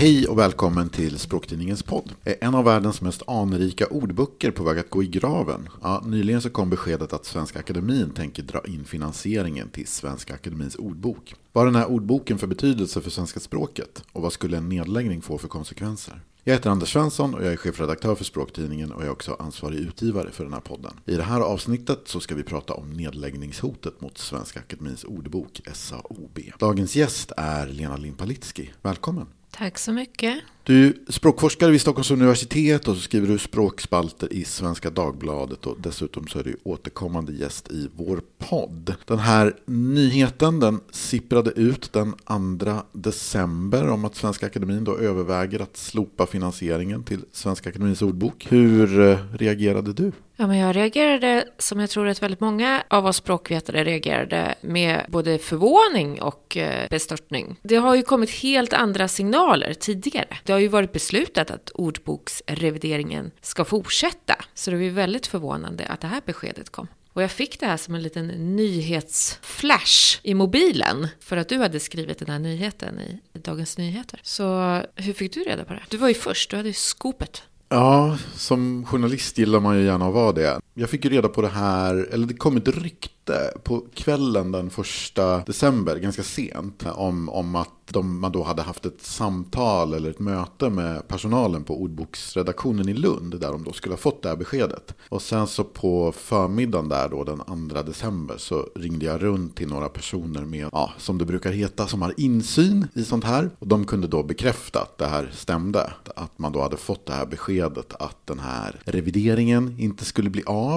Hej och välkommen till Språktidningens podd. En av världens mest anrika ordböcker på väg att gå i graven. Ja, nyligen så kom beskedet att Svenska Akademin tänker dra in finansieringen till Svenska Akademins ordbok. Vad har den här ordboken för betydelse för svenska språket? Och vad skulle en nedläggning få för konsekvenser? Jag heter Anders Svensson och jag är chefredaktör för Språktidningen och jag är också ansvarig utgivare för den här podden. I det här avsnittet så ska vi prata om nedläggningshotet mot Svenska Akademins ordbok SAOB. Dagens gäst är Lena Limpalitski. Välkommen! Tack så mycket. Du är språkforskare vid Stockholms universitet och så skriver du språkspalter i Svenska Dagbladet och dessutom så är du återkommande gäst i vår podd. Den här nyheten den sipprade ut den 2 december om att Svenska Akademin då överväger att slopa finansieringen till Svenska Akademins ordbok. Hur eh, reagerade du? Ja, men jag reagerade som jag tror att väldigt många av oss språkvetare reagerade med både förvåning och eh, bestörtning. Det har ju kommit helt andra signaler tidigare. Det har ju varit beslutat att ordboksrevideringen ska fortsätta, så det var ju väldigt förvånande att det här beskedet kom. Och jag fick det här som en liten nyhetsflash i mobilen för att du hade skrivit den här nyheten i Dagens Nyheter. Så hur fick du reda på det? Du var ju först, du hade ju skopet. Ja, som journalist gillar man ju gärna att vara det. Jag fick ju reda på det här, eller det kom ett rykte på kvällen den första december, ganska sent, om, om att de, man då hade haft ett samtal eller ett möte med personalen på ordboksredaktionen i Lund, där de då skulle ha fått det här beskedet. Och sen så på förmiddagen där då, den 2 december, så ringde jag runt till några personer med, ja, som det brukar heta, som har insyn i sånt här. Och de kunde då bekräfta att det här stämde. Att man då hade fått det här beskedet att den här revideringen inte skulle bli av.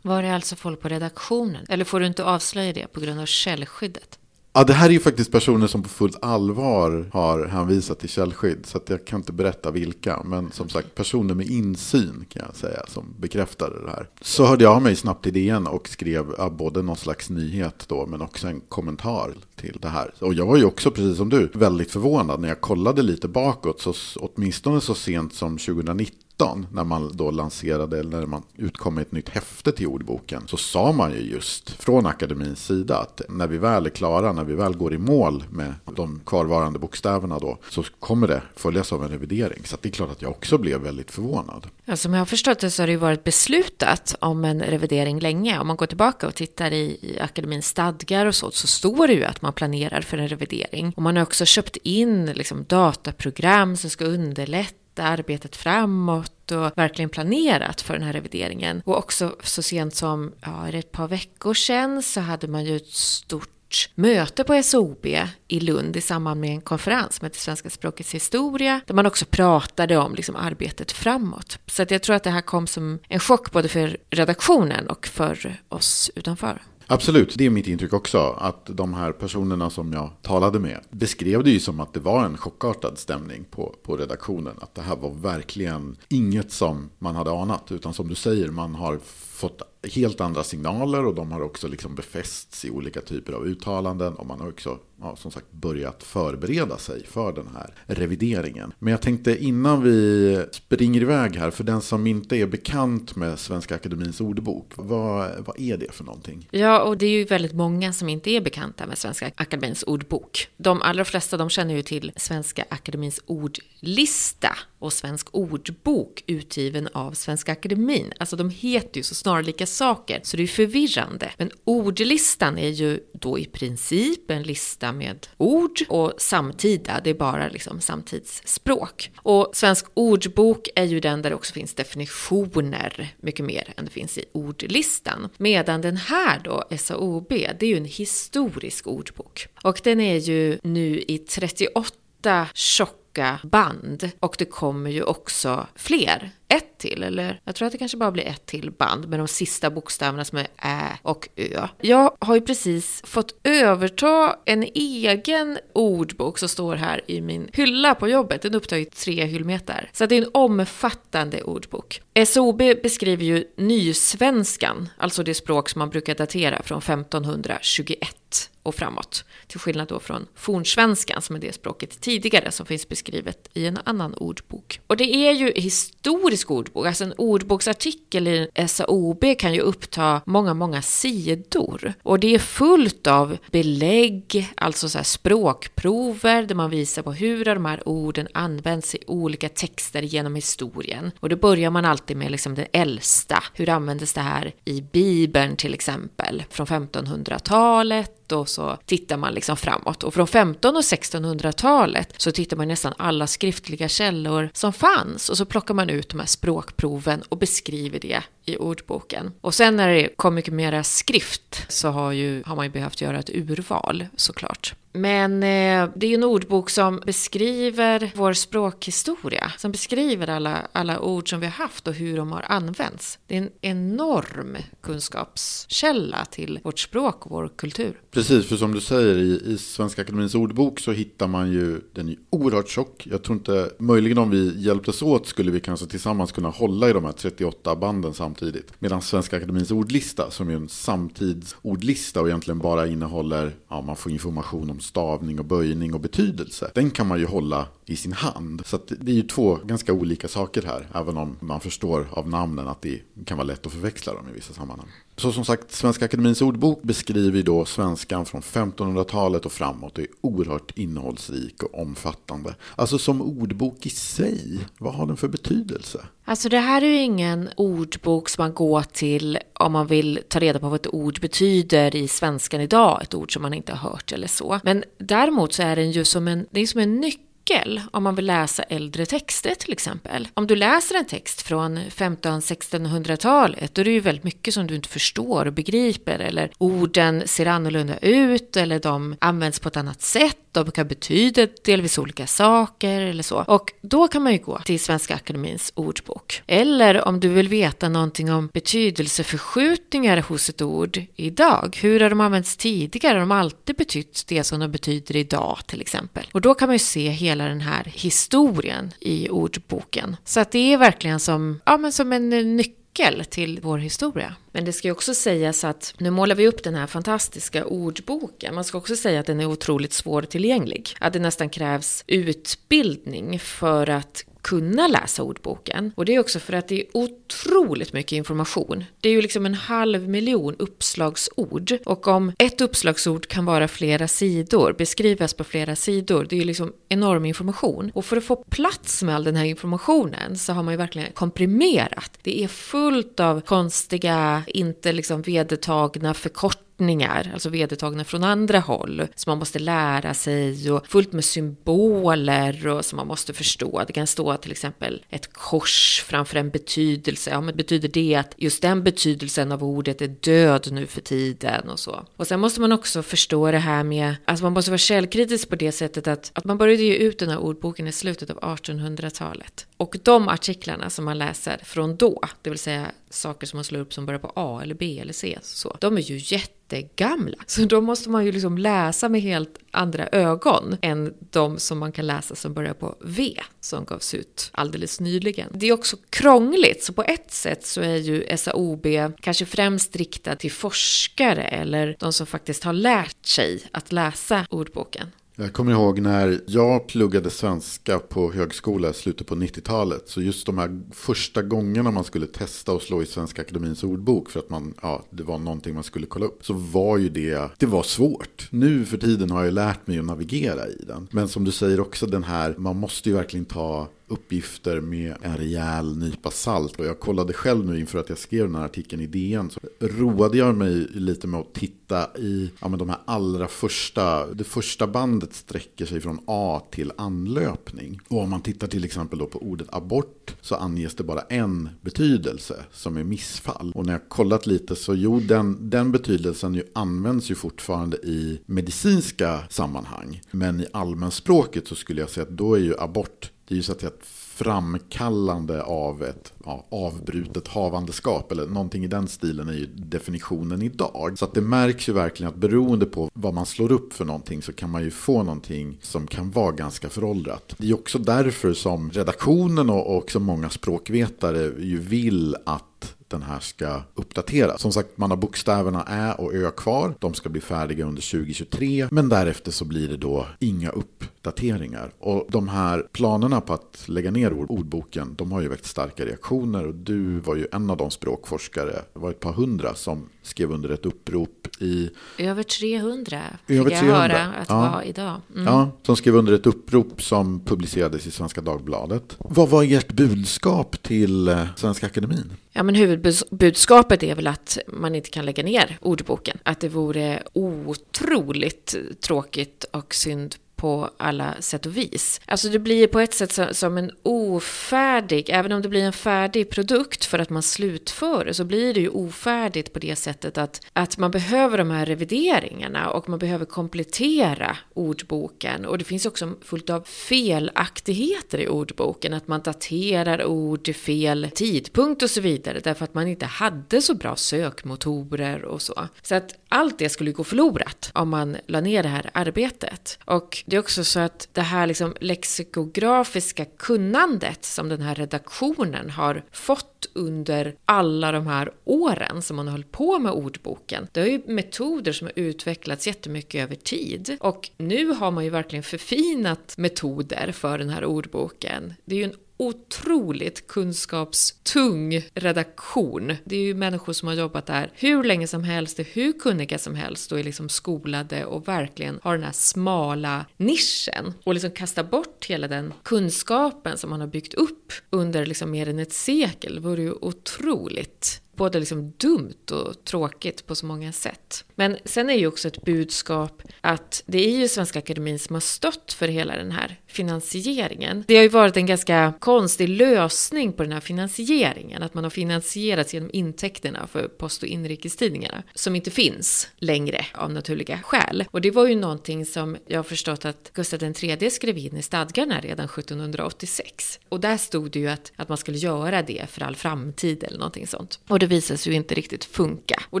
Var det alltså folk på redaktionen? Eller får du inte avslöja det på grund av källskyddet? Ja, det här är ju faktiskt personer som på fullt allvar har hänvisat till källskydd. Så att jag kan inte berätta vilka. Men som sagt, personer med insyn kan jag säga som bekräftade det här. Så hörde jag av mig snabbt till DN och skrev ja, både någon slags nyhet då men också en kommentar till det här. Och jag var ju också, precis som du, väldigt förvånad när jag kollade lite bakåt. Så åtminstone så sent som 2019 när man då lanserade, eller när man utkom med ett nytt häfte till ordboken, så sa man ju just från akademins sida att när vi väl är klara, när vi väl går i mål med de kvarvarande bokstäverna då, så kommer det följas av en revidering. Så det är klart att jag också blev väldigt förvånad. Ja, som jag har förstått det så har det ju varit beslutat om en revidering länge. Om man går tillbaka och tittar i, i akademins stadgar och så, så står det ju att man planerar för en revidering. Och man har också köpt in liksom, dataprogram som ska underlätta arbetet framåt och verkligen planerat för den här revideringen. Och också så sent som ja, ett par veckor sedan så hade man ju ett stort möte på SOB i Lund i samband med en konferens som det Svenska språkets historia, där man också pratade om liksom arbetet framåt. Så att jag tror att det här kom som en chock både för redaktionen och för oss utanför. Absolut, det är mitt intryck också. Att de här personerna som jag talade med beskrev det ju som att det var en chockartad stämning på, på redaktionen. Att det här var verkligen inget som man hade anat. Utan som du säger, man har fått helt andra signaler och de har också liksom befästs i olika typer av uttalanden. Och man har också ja, som sagt börjat förbereda sig för den här revideringen. Men jag tänkte innan vi springer iväg här, för den som inte är bekant med Svenska Akademins ordbok, vad, vad är det för någonting? Ja, och det är ju väldigt många som inte är bekanta med Svenska Akademins ordbok. De allra flesta de känner ju till Svenska Akademins ordlista och Svensk ordbok utgiven av Svenska Akademin. Alltså de heter ju så snarlika saker, så det är förvirrande. Men ordlistan är ju då i princip en lista med ord och samtida, det är bara liksom samtidsspråk. Och Svensk ordbok är ju den där det också finns definitioner mycket mer än det finns i ordlistan. Medan den här då, SAOB, det är ju en historisk ordbok. Och den är ju nu i 38 tjocka band. Och det kommer ju också fler. Ett till, eller jag tror att det kanske bara blir ett till band med de sista bokstäverna som är Ä och Ö. Jag har ju precis fått överta en egen ordbok som står här i min hylla på jobbet. Den upptar ju tre hyllmeter. Så det är en omfattande ordbok. SOB beskriver ju nysvenskan, alltså det språk som man brukar datera från 1521 och framåt. Till skillnad då från fornsvenskan som är det språket tidigare som finns beskrivet i en annan ordbok. Och det är ju historiskt historisk ordbok. Alltså en ordboksartikel i SAOB kan ju uppta många, många sidor. Och det är fullt av belägg, alltså så språkprover där man visar på hur de här orden används i olika texter genom historien. Och då börjar man alltid med liksom det äldsta. Hur användes det här i Bibeln till exempel? Från 1500-talet och så tittar man liksom framåt. Och från 1500 och 1600-talet så tittar man nästan alla skriftliga källor som fanns och så plockar man ut de här språkproven och beskriver det i ordboken. Och sen när det kom mycket mera skrift så har, ju, har man ju behövt göra ett urval såklart. Men eh, det är ju en ordbok som beskriver vår språkhistoria, som beskriver alla, alla ord som vi har haft och hur de har använts. Det är en enorm kunskapskälla till vårt språk och vår kultur. Precis, för som du säger i, i Svenska Akademins ordbok så hittar man ju, den är oerhört tjock. Jag tror inte, möjligen om vi hjälptes åt skulle vi kanske tillsammans kunna hålla i de här 38 banden samtidigt. Medan Svenska Akademins ordlista, som är en samtidsordlista och egentligen bara innehåller, ja man får information om stavning och böjning och betydelse. Den kan man ju hålla i sin hand. Så det är ju två ganska olika saker här, även om man förstår av namnen att det kan vara lätt att förväxla dem i vissa sammanhang. Så som sagt, Svenska Akademins ordbok beskriver då svenskan från 1500-talet och framåt och är oerhört innehållsrik och omfattande. Alltså som ordbok i sig, vad har den för betydelse? Alltså det här är ju ingen ordbok som man går till om man vill ta reda på vad ett ord betyder i svenskan idag, ett ord som man inte har hört eller så. Men däremot så är den ju som en, det är som en nyckel nyckel om man vill läsa äldre texter till exempel. Om du läser en text från 1500-1600-talet då är det ju väldigt mycket som du inte förstår och begriper eller orden ser annorlunda ut eller de används på ett annat sätt de kan betyda delvis olika saker eller så. Och då kan man ju gå till Svenska Akademins ordbok. Eller om du vill veta någonting om betydelseförskjutningar hos ett ord idag. Hur har de använts tidigare? Har de alltid betytt det som de betyder idag till exempel? Och då kan man ju se hela den här historien i ordboken. Så att det är verkligen som, ja, men som en eh, nyckel till vår historia. Men det ska ju också sägas att nu målar vi upp den här fantastiska ordboken. Man ska också säga att den är otroligt svårtillgänglig. Att det nästan krävs utbildning för att kunna läsa ordboken. Och det är också för att det är otroligt mycket information. Det är ju liksom en halv miljon uppslagsord. Och om ett uppslagsord kan vara flera sidor, beskrivas på flera sidor, det är ju liksom enorm information. Och för att få plats med all den här informationen så har man ju verkligen komprimerat. Det är fullt av konstiga, inte liksom vedertagna förkortningar förkortningar, alltså vedertagna från andra håll, som man måste lära sig och fullt med symboler och som man måste förstå. Det kan stå till exempel ett kors framför en betydelse. Ja, men betyder det att just den betydelsen av ordet är död nu för tiden och så. Och sen måste man också förstå det här med, alltså man måste vara källkritisk på det sättet att, att man började ge ut den här ordboken i slutet av 1800-talet. Och de artiklarna som man läser från då, det vill säga saker som man slår upp som börjar på A eller B eller C, så, de är ju jättegamla. Så då måste man ju liksom läsa med helt andra ögon än de som man kan läsa som börjar på V, som gavs ut alldeles nyligen. Det är också krångligt, så på ett sätt så är ju SAOB kanske främst riktad till forskare eller de som faktiskt har lärt sig att läsa ordboken. Jag kommer ihåg när jag pluggade svenska på högskola i slutet på 90-talet. Så just de här första gångerna man skulle testa och slå i Svenska Akademins ordbok för att man, ja, det var någonting man skulle kolla upp. Så var ju det, det var svårt. Nu för tiden har jag lärt mig att navigera i den. Men som du säger också den här, man måste ju verkligen ta uppgifter med en rejäl nypa salt. Och jag kollade själv nu inför att jag skrev den här artikeln i DN. Så roade jag mig lite med att titta i ja, men de här allra första. Det första bandet sträcker sig från A till anlöpning. Och om man tittar till exempel då på ordet abort så anges det bara en betydelse som är missfall. Och när jag kollat lite så jo, den, den betydelsen ju används ju fortfarande i medicinska sammanhang. Men i allmänspråket så skulle jag säga att då är ju abort det är ju så att säga ett framkallande av ett ja, avbrutet havandeskap eller någonting i den stilen är ju definitionen idag. Så att det märks ju verkligen att beroende på vad man slår upp för någonting så kan man ju få någonting som kan vara ganska föråldrat. Det är också därför som redaktionen och också många språkvetare ju vill att den här ska uppdateras. Som sagt, man har bokstäverna Ä och Ö kvar. De ska bli färdiga under 2023. Men därefter så blir det då inga upp dateringar. Och de här planerna på att lägga ner ordboken, de har ju väckt starka reaktioner. Och du var ju en av de språkforskare, det var ett par hundra som skrev under ett upprop i... Över 300 fick Över 300. jag höra att ja. var idag. Mm. Ja, som skrev under ett upprop som publicerades i Svenska Dagbladet. Vad var ert budskap till eh, Svenska Akademin? Ja, men huvudbudskapet är väl att man inte kan lägga ner ordboken. Att det vore otroligt tråkigt och synd på alla sätt och vis. Alltså det blir på ett sätt som en ofärdig, även om det blir en färdig produkt för att man slutför det, så blir det ju ofärdigt på det sättet att, att man behöver de här revideringarna och man behöver komplettera ordboken. Och det finns också fullt av felaktigheter i ordboken, att man daterar ord till fel tidpunkt och så vidare, därför att man inte hade så bra sökmotorer och så. Så att allt det skulle gå förlorat om man la ner det här arbetet. Och det är också så att det här liksom lexikografiska kunnandet som den här redaktionen har fått under alla de här åren som man har hållit på med ordboken. Det är ju metoder som har utvecklats jättemycket över tid. Och nu har man ju verkligen förfinat metoder för den här ordboken. Det är ju en otroligt kunskapstung redaktion. Det är ju människor som har jobbat där hur länge som helst, är hur kunniga som helst och är liksom skolade och verkligen har den här smala nischen och liksom kasta bort hela den kunskapen som man har byggt upp under liksom mer än ett sekel vore ju otroligt både liksom dumt och tråkigt på så många sätt. Men sen är ju också ett budskap att det är ju Svenska Akademin som har stött för hela den här finansieringen. Det har ju varit en ganska konstig lösning på den här finansieringen, att man har finansierats genom intäkterna för post och inrikestidningarna, som inte finns längre av naturliga skäl. Och det var ju någonting som jag har förstått att Gustav III skrev in i stadgarna redan 1786. Och där stod det ju att, att man skulle göra det för all framtid eller någonting sånt. Och det visade sig ju inte riktigt funka. Och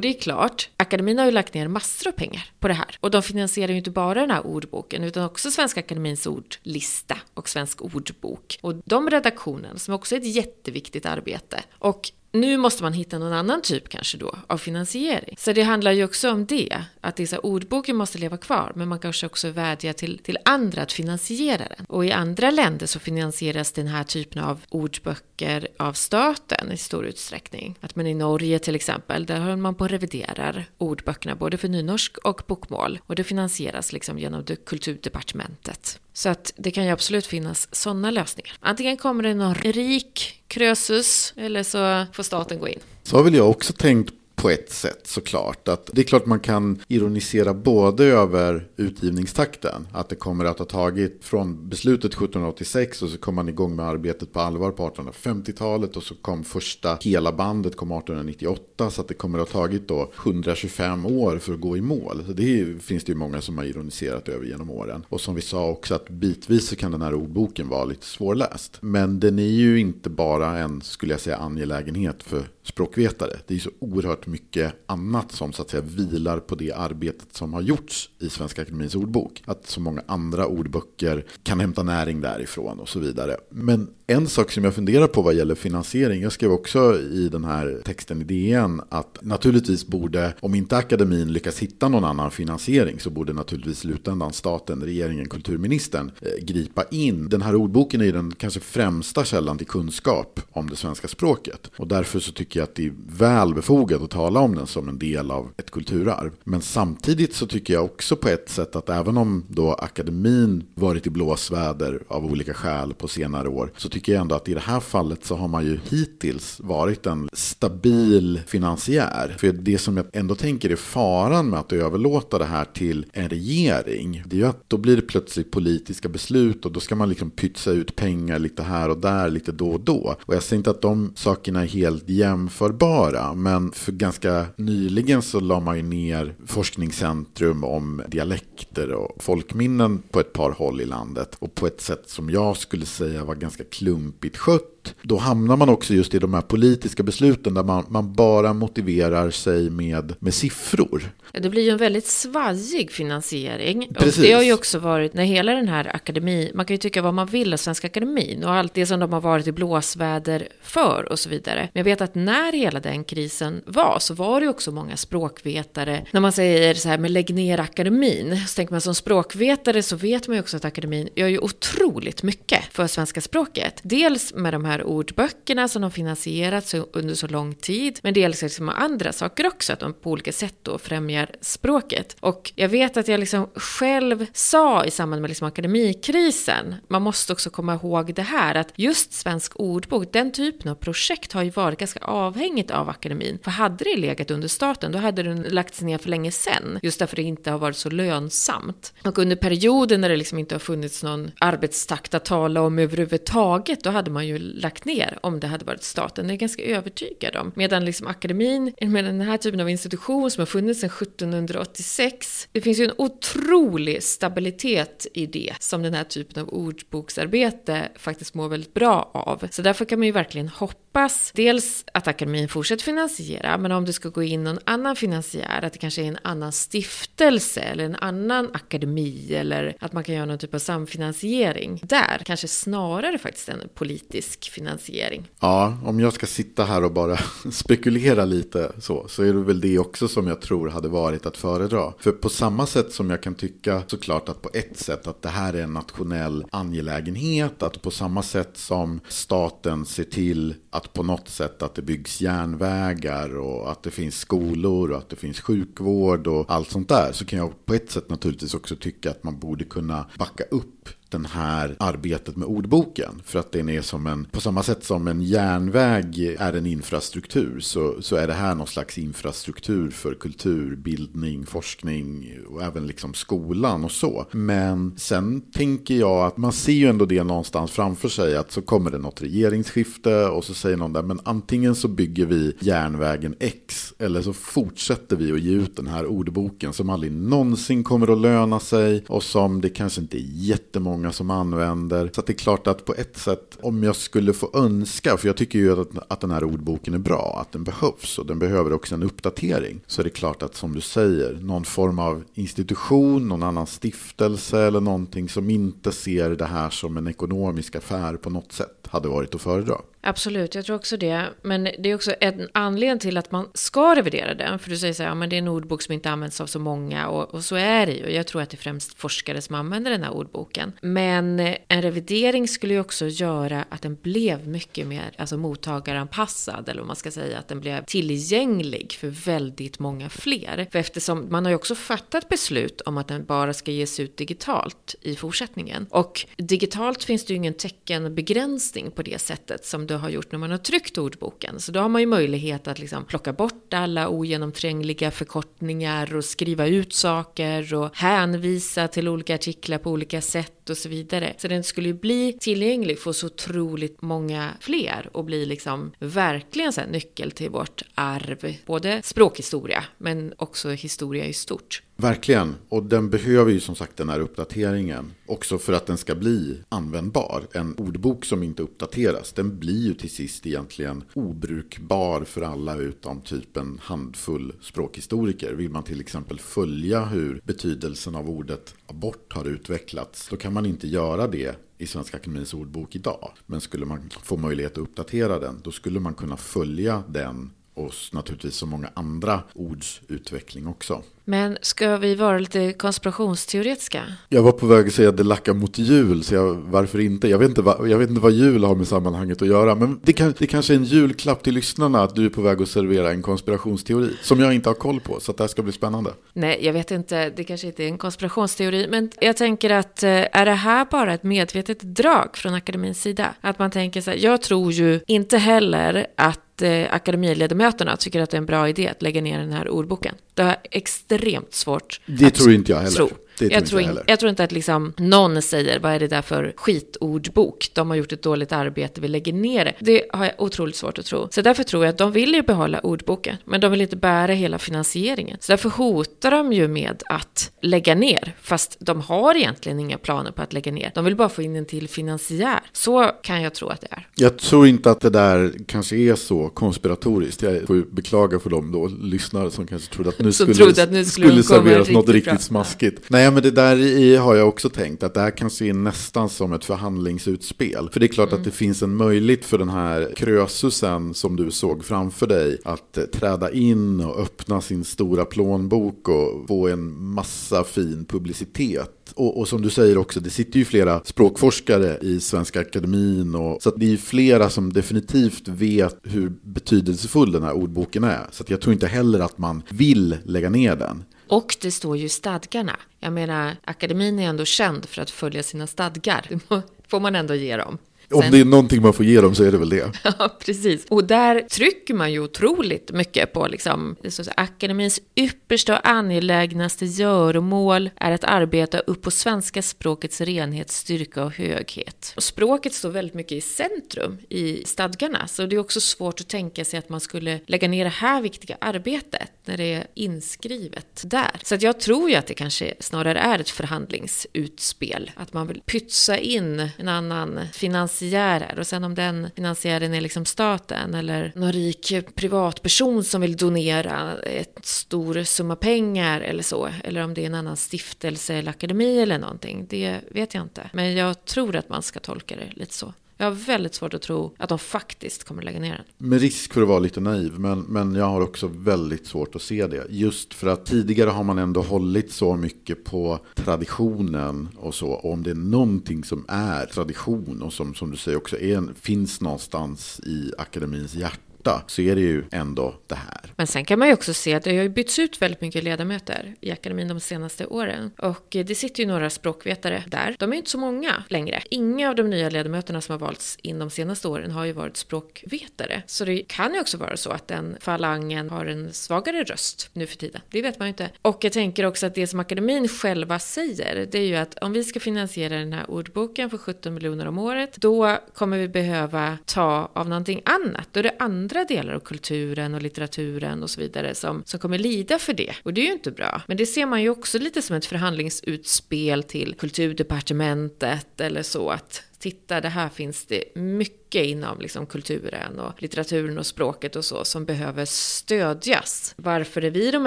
det är klart, akademin har ju lagt ner massor av pengar på det här. Och de finansierar ju inte bara den här ordboken, utan också Svenska Akademins ordlista och Svensk ordbok. Och de redaktionerna, som också är ett jätteviktigt arbete. Och nu måste man hitta någon annan typ kanske då av finansiering. Så det handlar ju också om det, att dessa ordboken måste leva kvar, men man kanske också vädjar till, till andra att finansiera den. Och i andra länder så finansieras den här typen av ordböcker av staten i stor utsträckning. Att man i Norge till exempel, där håller man på att reviderar ordböckerna både för nynorsk och bokmål och det finansieras liksom genom det kulturdepartementet. Så att det kan ju absolut finnas sådana lösningar. Antingen kommer det någon rik krösus eller så får staten gå in. Så har väl jag också tänkt på ett sätt såklart. Att det är klart man kan ironisera både över utgivningstakten. Att det kommer att ha tagit från beslutet 1786 och så kom man igång med arbetet på allvar på 1850-talet och så kom första hela bandet kom 1898 så att det kommer att ha tagit då 125 år för att gå i mål. Så det finns det ju många som har ironiserat över genom åren. Och som vi sa också att bitvis så kan den här ordboken vara lite svårläst. Men den är ju inte bara en, skulle jag säga, angelägenhet för språkvetare. Det är ju så oerhört mycket mycket annat som så att säga vilar på det arbetet som har gjorts i Svenska Akademins ordbok. Att så många andra ordböcker kan hämta näring därifrån och så vidare. Men en sak som jag funderar på vad gäller finansiering, jag skrev också i den här texten i DN att naturligtvis borde, om inte akademin lyckas hitta någon annan finansiering så borde naturligtvis slutändan staten, regeringen, kulturministern eh, gripa in. Den här ordboken är ju den kanske främsta källan till kunskap om det svenska språket. Och därför så tycker jag att det är väl befogat att tala om den som en del av ett kulturarv. Men samtidigt så tycker jag också på ett sätt att även om då akademin varit i blåsväder av olika skäl på senare år så tycker jag ändå att i det här fallet så har man ju hittills varit en stabil finansiär. För det som jag ändå tänker är faran med att överlåta det här till en regering, det är ju att då blir det plötsligt politiska beslut och då ska man liksom pytsa ut pengar lite här och där, lite då och då. Och jag säger inte att de sakerna är helt jämförbara, men för ganska nyligen så la man ju ner forskningscentrum om dialekter och folkminnen på ett par håll i landet. Och på ett sätt som jag skulle säga var ganska klumpigt skött emot. Då hamnar man också just i de här politiska besluten där man, man bara motiverar sig med, med siffror. Det blir ju en väldigt svajig finansiering. Precis. Och det har ju också varit, när hela den här akademin, man kan ju tycka vad man vill av Svenska Akademin och allt det som de har varit i blåsväder för och så vidare. Men jag vet att när hela den krisen var så var det ju också många språkvetare, när man säger så här, men lägg ner akademin, så tänker man som språkvetare så vet man ju också att akademin gör ju otroligt mycket för svenska språket. Dels med de här ordböckerna som de finansierat under så lång tid, men dels liksom andra saker också, att de på olika sätt då främjar språket. Och jag vet att jag liksom själv sa i samband med liksom akademikrisen, man måste också komma ihåg det här, att just svensk ordbok, den typen av projekt har ju varit ganska avhängigt av akademin. För hade det legat under staten, då hade den lagts ner för länge sedan, just därför det inte har varit så lönsamt. Och under perioden när det liksom inte har funnits någon arbetstakt att tala om överhuvudtaget, då hade man ju lagt ner om det hade varit staten. Det är ganska övertygad om. Medan liksom akademin, med den här typen av institution som har funnits sedan 1786, det finns ju en otrolig stabilitet i det som den här typen av ordboksarbete faktiskt mår väldigt bra av. Så därför kan man ju verkligen hoppas dels att akademin fortsätter finansiera, men om det ska gå in någon annan finansiär, att det kanske är en annan stiftelse eller en annan akademi eller att man kan göra någon typ av samfinansiering. Där kanske snarare faktiskt en politisk finansiering. Ja, om jag ska sitta här och bara spekulera lite så, så är det väl det också som jag tror hade varit att föredra. För på samma sätt som jag kan tycka såklart att på ett sätt att det här är en nationell angelägenhet, att på samma sätt som staten ser till att på något sätt att det byggs järnvägar och att det finns skolor och att det finns sjukvård och allt sånt där så kan jag på ett sätt naturligtvis också tycka att man borde kunna backa upp den här arbetet med ordboken. För att den är som en, på samma sätt som en järnväg är en infrastruktur så, så är det här någon slags infrastruktur för kultur, bildning, forskning och även liksom skolan och så. Men sen tänker jag att man ser ju ändå det någonstans framför sig att så kommer det något regeringsskifte och så säger någon där men antingen så bygger vi järnvägen X eller så fortsätter vi att ge ut den här ordboken som aldrig någonsin kommer att löna sig och som det kanske inte är jättemånga som använder. Så det är klart att på ett sätt, om jag skulle få önska, för jag tycker ju att, att den här ordboken är bra, att den behövs och den behöver också en uppdatering. Så är det klart att som du säger, någon form av institution, någon annan stiftelse eller någonting som inte ser det här som en ekonomisk affär på något sätt hade varit att föredra. Absolut, jag tror också det. Men det är också en anledning till att man ska revidera den. För du säger så här, ja, men det är en ordbok som inte används av så många. Och, och så är det ju. Jag tror att det är främst forskare som använder den här ordboken. Men eh, en revidering skulle ju också göra att den blev mycket mer alltså, mottagaranpassad. Eller vad man ska säga, att den blev tillgänglig för väldigt många fler. För eftersom man har ju också fattat beslut om att den bara ska ges ut digitalt i fortsättningen. Och digitalt finns det ju ingen teckenbegränsning på det sättet som du har gjort när man har tryckt ordboken. Så då har man ju möjlighet att liksom plocka bort alla ogenomträngliga förkortningar och skriva ut saker och hänvisa till olika artiklar på olika sätt och så vidare. Så den skulle ju bli tillgänglig för så otroligt många fler och bli liksom verkligen så nyckel till vårt arv. Både språkhistoria men också historia i stort. Verkligen, och den behöver ju som sagt den här uppdateringen. Också för att den ska bli användbar. En ordbok som inte uppdateras, den blir ju till sist egentligen obrukbar för alla utom typ en handfull språkhistoriker. Vill man till exempel följa hur betydelsen av ordet abort har utvecklats, då kan man inte göra det i Svenska Akademins ordbok idag. Men skulle man få möjlighet att uppdatera den, då skulle man kunna följa den och naturligtvis så många andra ords utveckling också. Men ska vi vara lite konspirationsteoretiska? Jag var på väg att säga att det lackar mot jul, så jag, varför inte? Jag vet inte, vad, jag vet inte vad jul har med sammanhanget att göra, men det, kan, det kanske är en julklapp till lyssnarna att du är på väg att servera en konspirationsteori som jag inte har koll på, så att det här ska bli spännande. Nej, jag vet inte, det kanske inte är en konspirationsteori, men jag tänker att eh, är det här bara ett medvetet drag från akademins sida? Att man tänker så här, jag tror ju inte heller att eh, akademiledamöterna tycker att det är en bra idé att lägga ner den här ordboken. Det har extremt svårt Det tror inte jag heller. Tro. Det jag, tror inte in, jag tror inte att liksom någon säger vad är det där för skitordbok. De har gjort ett dåligt arbete, vi lägger ner det. Det har jag otroligt svårt att tro. Så därför tror jag att de vill ju behålla ordboken, men de vill inte bära hela finansieringen. Så därför hotar de ju med att lägga ner, fast de har egentligen inga planer på att lägga ner. De vill bara få in en till finansiär. Så kan jag tro att det är. Jag tror inte att det där kanske är så konspiratoriskt. Jag får beklaga för då, lyssnare som kanske trodde att nu som skulle, att nu skulle, skulle serveras något riktigt bra. smaskigt. Nej, men det där i har jag också tänkt att det här kanske är nästan som ett förhandlingsutspel. För det är klart mm. att det finns en möjlighet för den här krösusen som du såg framför dig att eh, träda in och öppna sin stora plånbok och få en massa fin publicitet och, och, som du säger också, det sitter ju flera språkforskare i Svenska Akademin. Och, så det är flera som definitivt vet hur betydelsefull den här ordboken är. Så jag tror inte heller att man vill lägga ner den. Och det står ju i stadgarna. Jag menar, akademin är ändå känd för att följa sina stadgar. Det får man ändå ge dem. Om Sen, det är någonting man får ge dem så är det väl det. ja, precis. Och där trycker man ju otroligt mycket på liksom, så akademins yppersta och angelägnaste göromål är att arbeta upp på svenska språkets renhet, styrka och höghet. Och språket står väldigt mycket i centrum i stadgarna, så det är också svårt att tänka sig att man skulle lägga ner det här viktiga arbetet när det är inskrivet där. Så att jag tror ju att det kanske snarare är ett förhandlingsutspel, att man vill pytsa in en annan finans finansiärer och sen om den finansiären är liksom staten eller någon rik privatperson som vill donera ett stor summa pengar eller så, eller om det är en annan stiftelse eller akademi eller någonting, det vet jag inte. Men jag tror att man ska tolka det lite så. Jag har väldigt svårt att tro att de faktiskt kommer att lägga ner den. Med risk för att vara lite naiv, men, men jag har också väldigt svårt att se det. Just för att tidigare har man ändå hållit så mycket på traditionen och så. Och om det är någonting som är tradition och som, som du säger också är, finns någonstans i akademins hjärta borta så är det ju ändå det här. Men sen kan man ju också se att det har ju bytts ut väldigt mycket ledamöter i akademin de senaste åren. Och det sitter ju några språkvetare där. De är inte så många längre. Inga av de nya ledamöterna som har valts in de senaste åren har ju varit språkvetare. Så det kan ju också vara så att den falangen har en svagare röst nu för tiden. Det vet man ju inte. Och jag tänker också att det som akademin själva säger, det är ju att om vi ska finansiera den här ordboken för 17 miljoner om året, då kommer vi behöva ta av någonting annat. Då är det andra andra delar av kulturen och litteraturen och så vidare som, som kommer lida för det. Och det är ju inte bra. Men det ser man ju också lite som ett förhandlingsutspel till kulturdepartementet eller så att titta, det här finns det mycket inom liksom kulturen och litteraturen och språket och så som behöver stödjas. Varför är vi de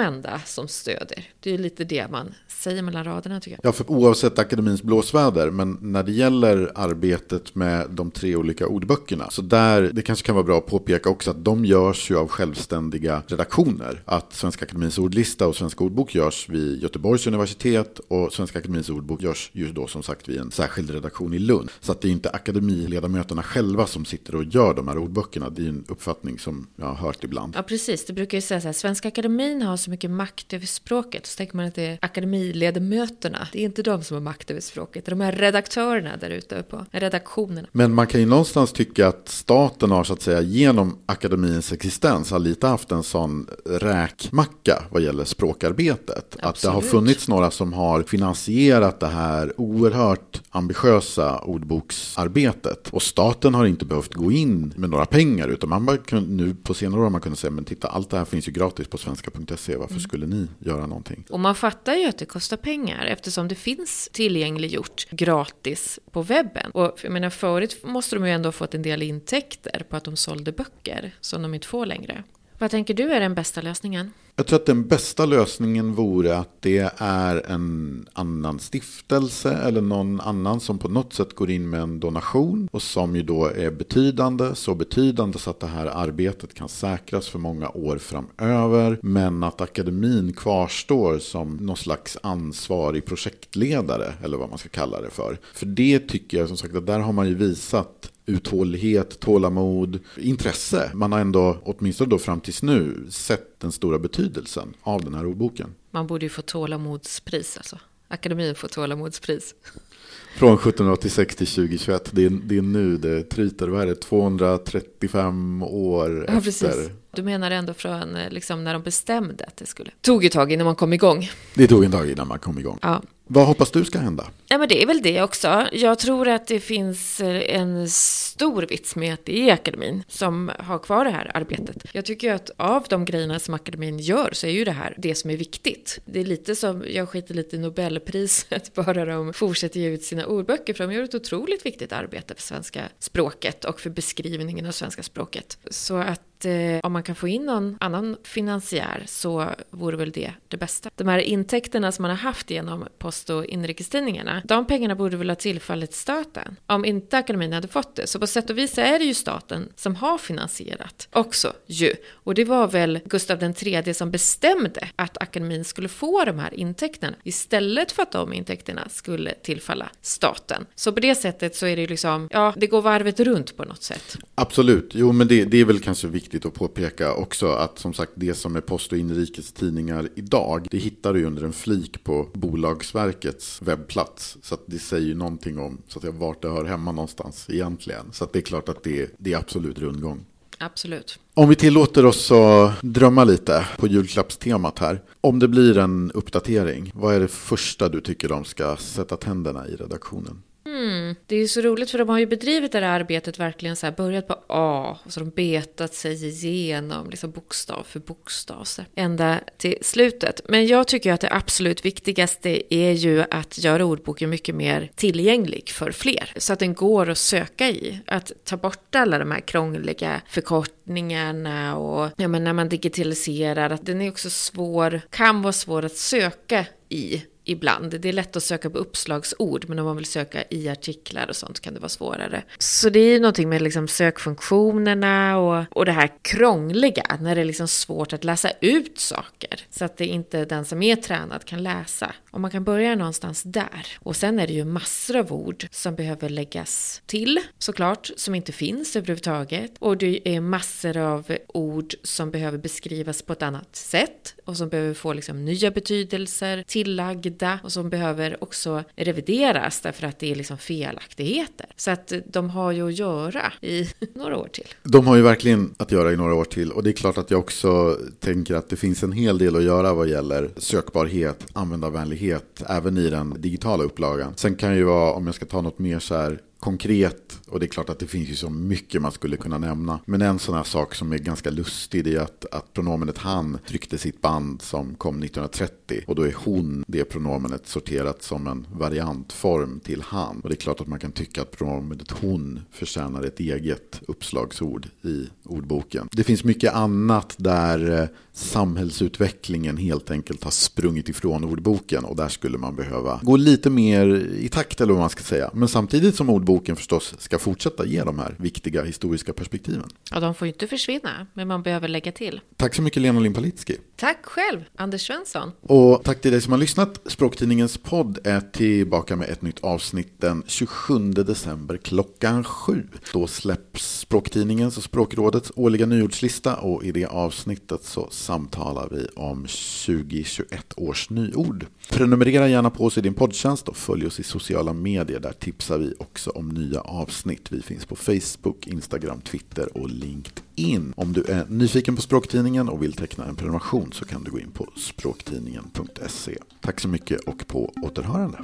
enda som stöder? Det är lite det man säger mellan raderna tycker jag. Ja, för oavsett akademins blåsväder, men när det gäller arbetet med de tre olika ordböckerna, så där, det kanske kan vara bra att påpeka också att de görs ju av självständiga redaktioner. Att Svenska Akademins ordlista och Svenska ordbok görs vid Göteborgs universitet och Svenska Akademins ordbok görs ju då som sagt vid en särskild redaktion i Lund. Så att det är inte akademiledamöterna själva som sitter och gör de här ordböckerna. Det är en uppfattning som jag har hört ibland. Ja, precis. Det brukar ju säga så här, Svenska Akademin har så mycket makt över språket. Så tänker man att det är akademiledamöterna. Det är inte de som har makt över språket. Det är de här redaktörerna där ute på redaktionerna. Men man kan ju någonstans tycka att staten har så att säga genom akademins existens har lite haft en sån räkmacka vad gäller språkarbetet. Absolut. Att det har funnits några som har finansierat det här oerhört ambitiösa ordboksarbetet. Och staten har inte behövt gå in med några pengar utan man bara nu på senare år har man kunnat säga men titta allt det här finns ju gratis på svenska.se varför mm. skulle ni göra någonting? Och man fattar ju att det kostar pengar eftersom det finns tillgängliggjort gratis på webben. Och jag menar förut måste de ju ändå ha fått en del intäkter på att de sålde böcker som de inte får längre. Vad tänker du är den bästa lösningen? Jag tror att den bästa lösningen vore att det är en annan stiftelse eller någon annan som på något sätt går in med en donation och som ju då är betydande, så betydande så att det här arbetet kan säkras för många år framöver. Men att akademin kvarstår som någon slags ansvarig projektledare eller vad man ska kalla det för. För det tycker jag som sagt att där har man ju visat uthållighet, tålamod, intresse. Man har ändå, åtminstone då fram tills nu, sett den stora betydelsen av den här ordboken. Man borde ju få tålamodspris alltså. Akademin får tålamodspris. Från 1786 till 2021, det är, det är nu det tryter. Vad är det? 235 år ja, efter. Precis. Du menar ändå från liksom, när de bestämde att det skulle... tog ett tag innan man kom igång. Det tog en tag innan man kom igång. Ja. Vad hoppas du ska hända? Ja, men det är väl det också. Jag tror att det finns eh, en stor vits med att det är akademin som har kvar det här arbetet. Jag tycker att av de grejerna som akademin gör så är ju det här det som är viktigt. Det är lite som, jag skiter lite i Nobelpriset bara de fortsätter ge ut sina ordböcker för de gör ett otroligt viktigt arbete för svenska språket och för beskrivningen av svenska språket. Så att eh, om man kan få in någon annan finansiär så vore väl det det bästa. De här intäkterna som man har haft genom post och inrikestidningarna, de pengarna borde väl ha tillfallit staten. Om inte akademin hade fått det. Så på sätt och vis är det ju staten som har finansierat också ju. Och det var väl Gustav III som bestämde att akademin skulle få de här intäkterna istället för att de intäkterna skulle tillfalla staten. Så på det sättet så är det ju liksom, ja, det går varvet runt på något sätt. Absolut, jo men det, det är väl kanske viktigt viktigt att påpeka också att som sagt det som är Post och Inrikes tidningar idag, det hittar du under en flik på Bolagsverkets webbplats. Så att det säger ju någonting om så att säga, vart det hör hemma någonstans egentligen. Så det är klart att det, det är absolut rundgång. Absolut. Om vi tillåter oss att drömma lite på julklappstemat här. Om det blir en uppdatering, vad är det första du tycker de ska sätta tänderna i redaktionen? Mm. Det är ju så roligt för de har ju bedrivit det här arbetet verkligen så här, börjat på A och så har de betat sig igenom liksom bokstav för bokstav så ända till slutet. Men jag tycker att det absolut viktigaste är ju att göra ordboken mycket mer tillgänglig för fler. Så att den går att söka i. Att ta bort alla de här krångliga förkortningarna och ja, men när man digitaliserar, att den är också svår, kan vara svår att söka i ibland. Det är lätt att söka på uppslagsord, men om man vill söka i artiklar och sånt kan det vara svårare. Så det är ju någonting med liksom sökfunktionerna och, och det här krångliga, när det är liksom svårt att läsa ut saker. Så att det inte den som är tränad kan läsa. Och man kan börja någonstans där. Och sen är det ju massor av ord som behöver läggas till, såklart, som inte finns överhuvudtaget. Och det är massor av ord som behöver beskrivas på ett annat sätt och som behöver få liksom nya betydelser tillagda och som behöver också revideras därför att det är liksom felaktigheter. Så att de har ju att göra i några år till. De har ju verkligen att göra i några år till och det är klart att jag också tänker att det finns en hel del att göra vad gäller sökbarhet, användarvänlighet, även i den digitala upplagan. Sen kan ju vara, om jag ska ta något mer så här konkret och det är klart att det finns ju så mycket man skulle kunna nämna. Men en sån här sak som är ganska lustig är att, att pronomenet han tryckte sitt band som kom 1930 och då är hon det pronomenet sorterat som en variantform till han. Och det är klart att man kan tycka att pronomenet hon förtjänar ett eget uppslagsord i ordboken. Det finns mycket annat där eh, samhällsutvecklingen helt enkelt har sprungit ifrån ordboken och där skulle man behöva gå lite mer i takt eller vad man ska säga. Men samtidigt som ordboken förstås ska fortsätta ge de här viktiga historiska perspektiven. Ja, de får ju inte försvinna, men man behöver lägga till. Tack så mycket Lena Limpalitski. Tack själv, Anders Svensson. Och tack till dig som har lyssnat. Språktidningens podd är tillbaka med ett nytt avsnitt den 27 december klockan sju. Då släpps Språktidningens och Språkrådets årliga nyordslista och i det avsnittet så samtalar vi om 2021 års nyord. Prenumerera gärna på oss i din poddtjänst och följ oss i sociala medier. Där tipsar vi också om nya avsnitt. Vi finns på Facebook, Instagram, Twitter och LinkedIn. Om du är nyfiken på Språktidningen och vill teckna en prenumeration så kan du gå in på språktidningen.se. Tack så mycket och på återhörande.